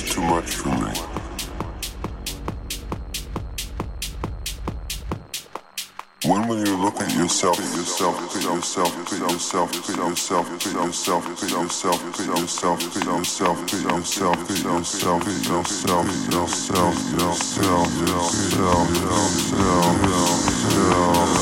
Is too much for me. When will you look at yourself, yourself, yourself, yourself, yourself, yourself, yourself, yourself, yourself, yourself, yourself, at yourself, at yourself, yourself, yourself, yourself, yourself.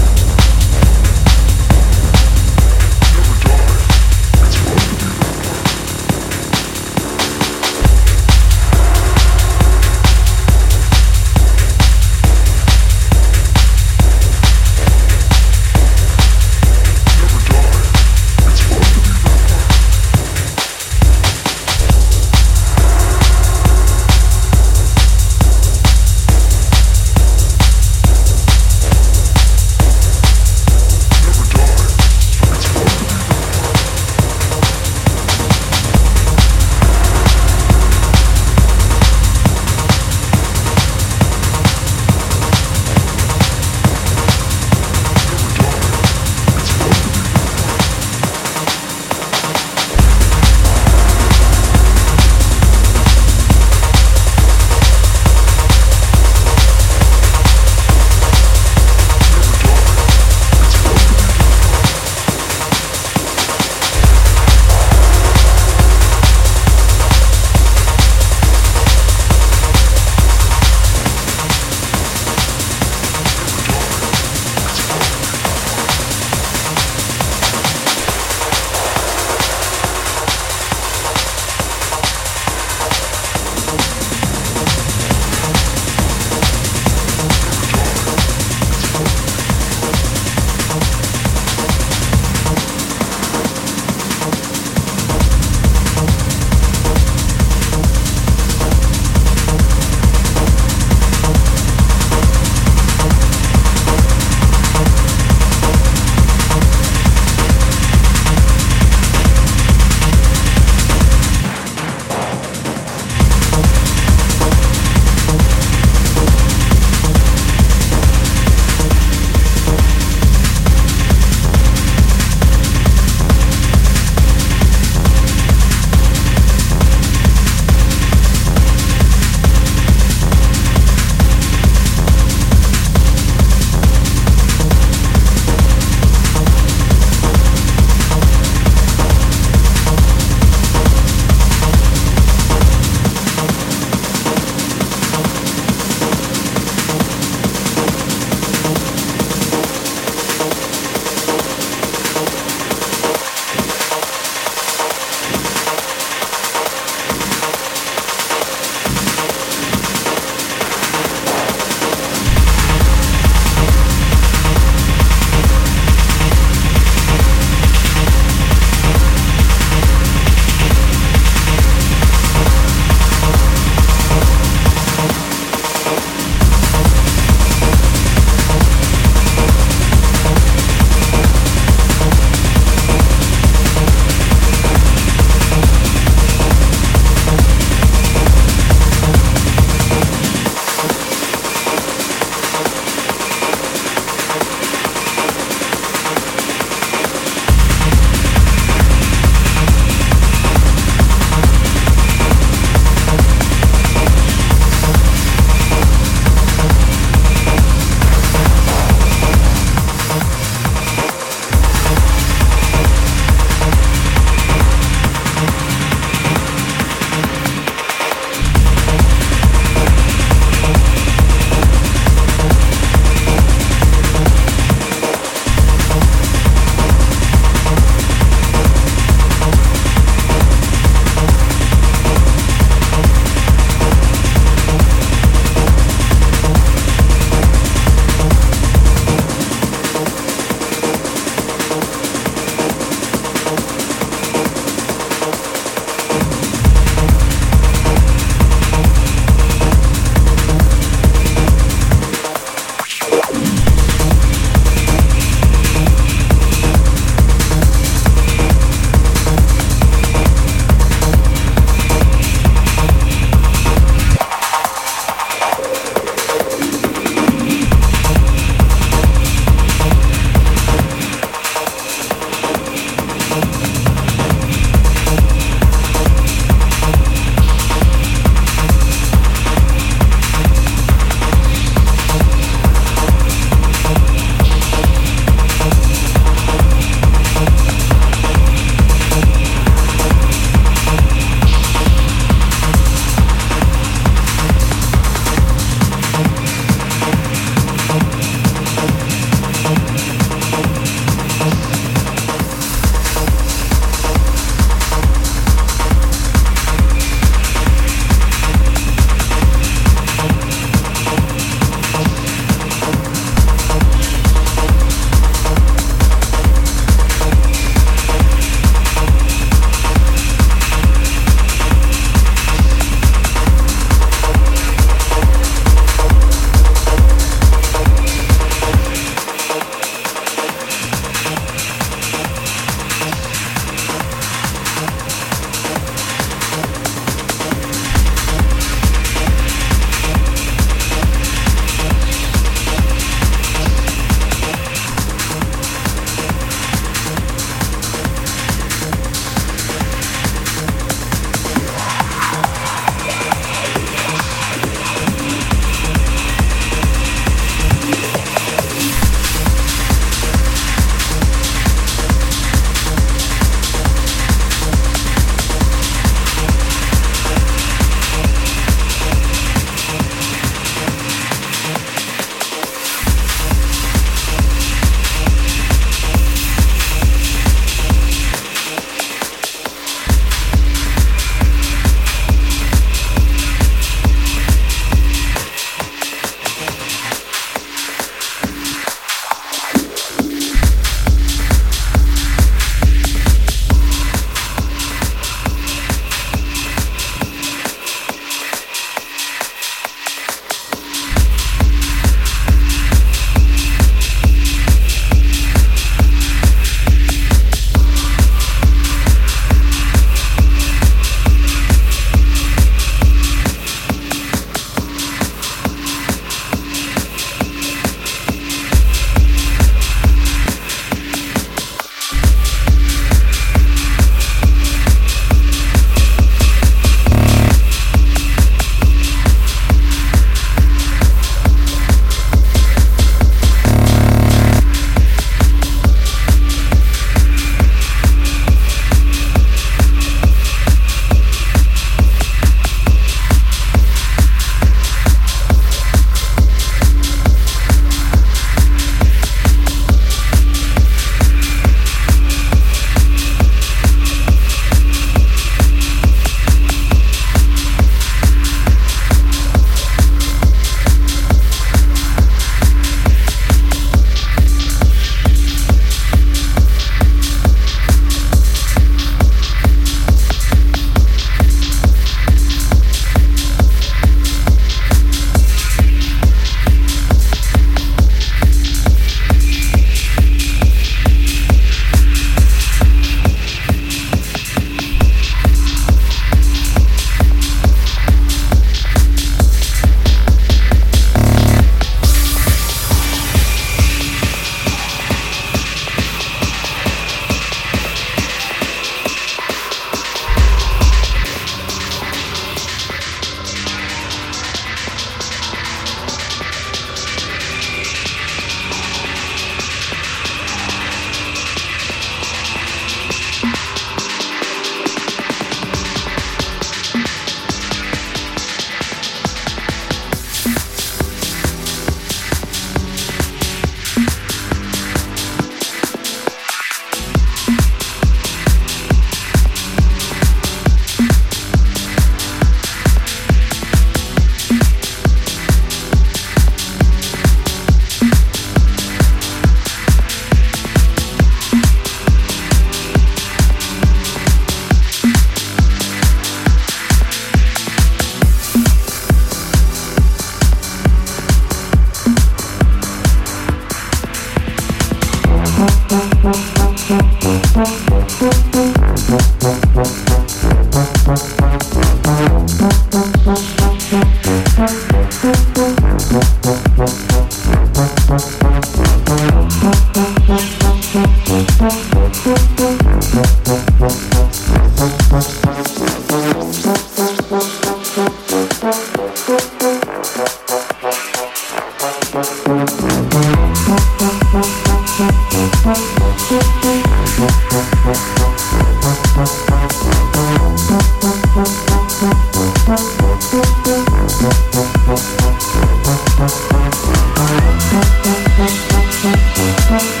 Thank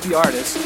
support the them.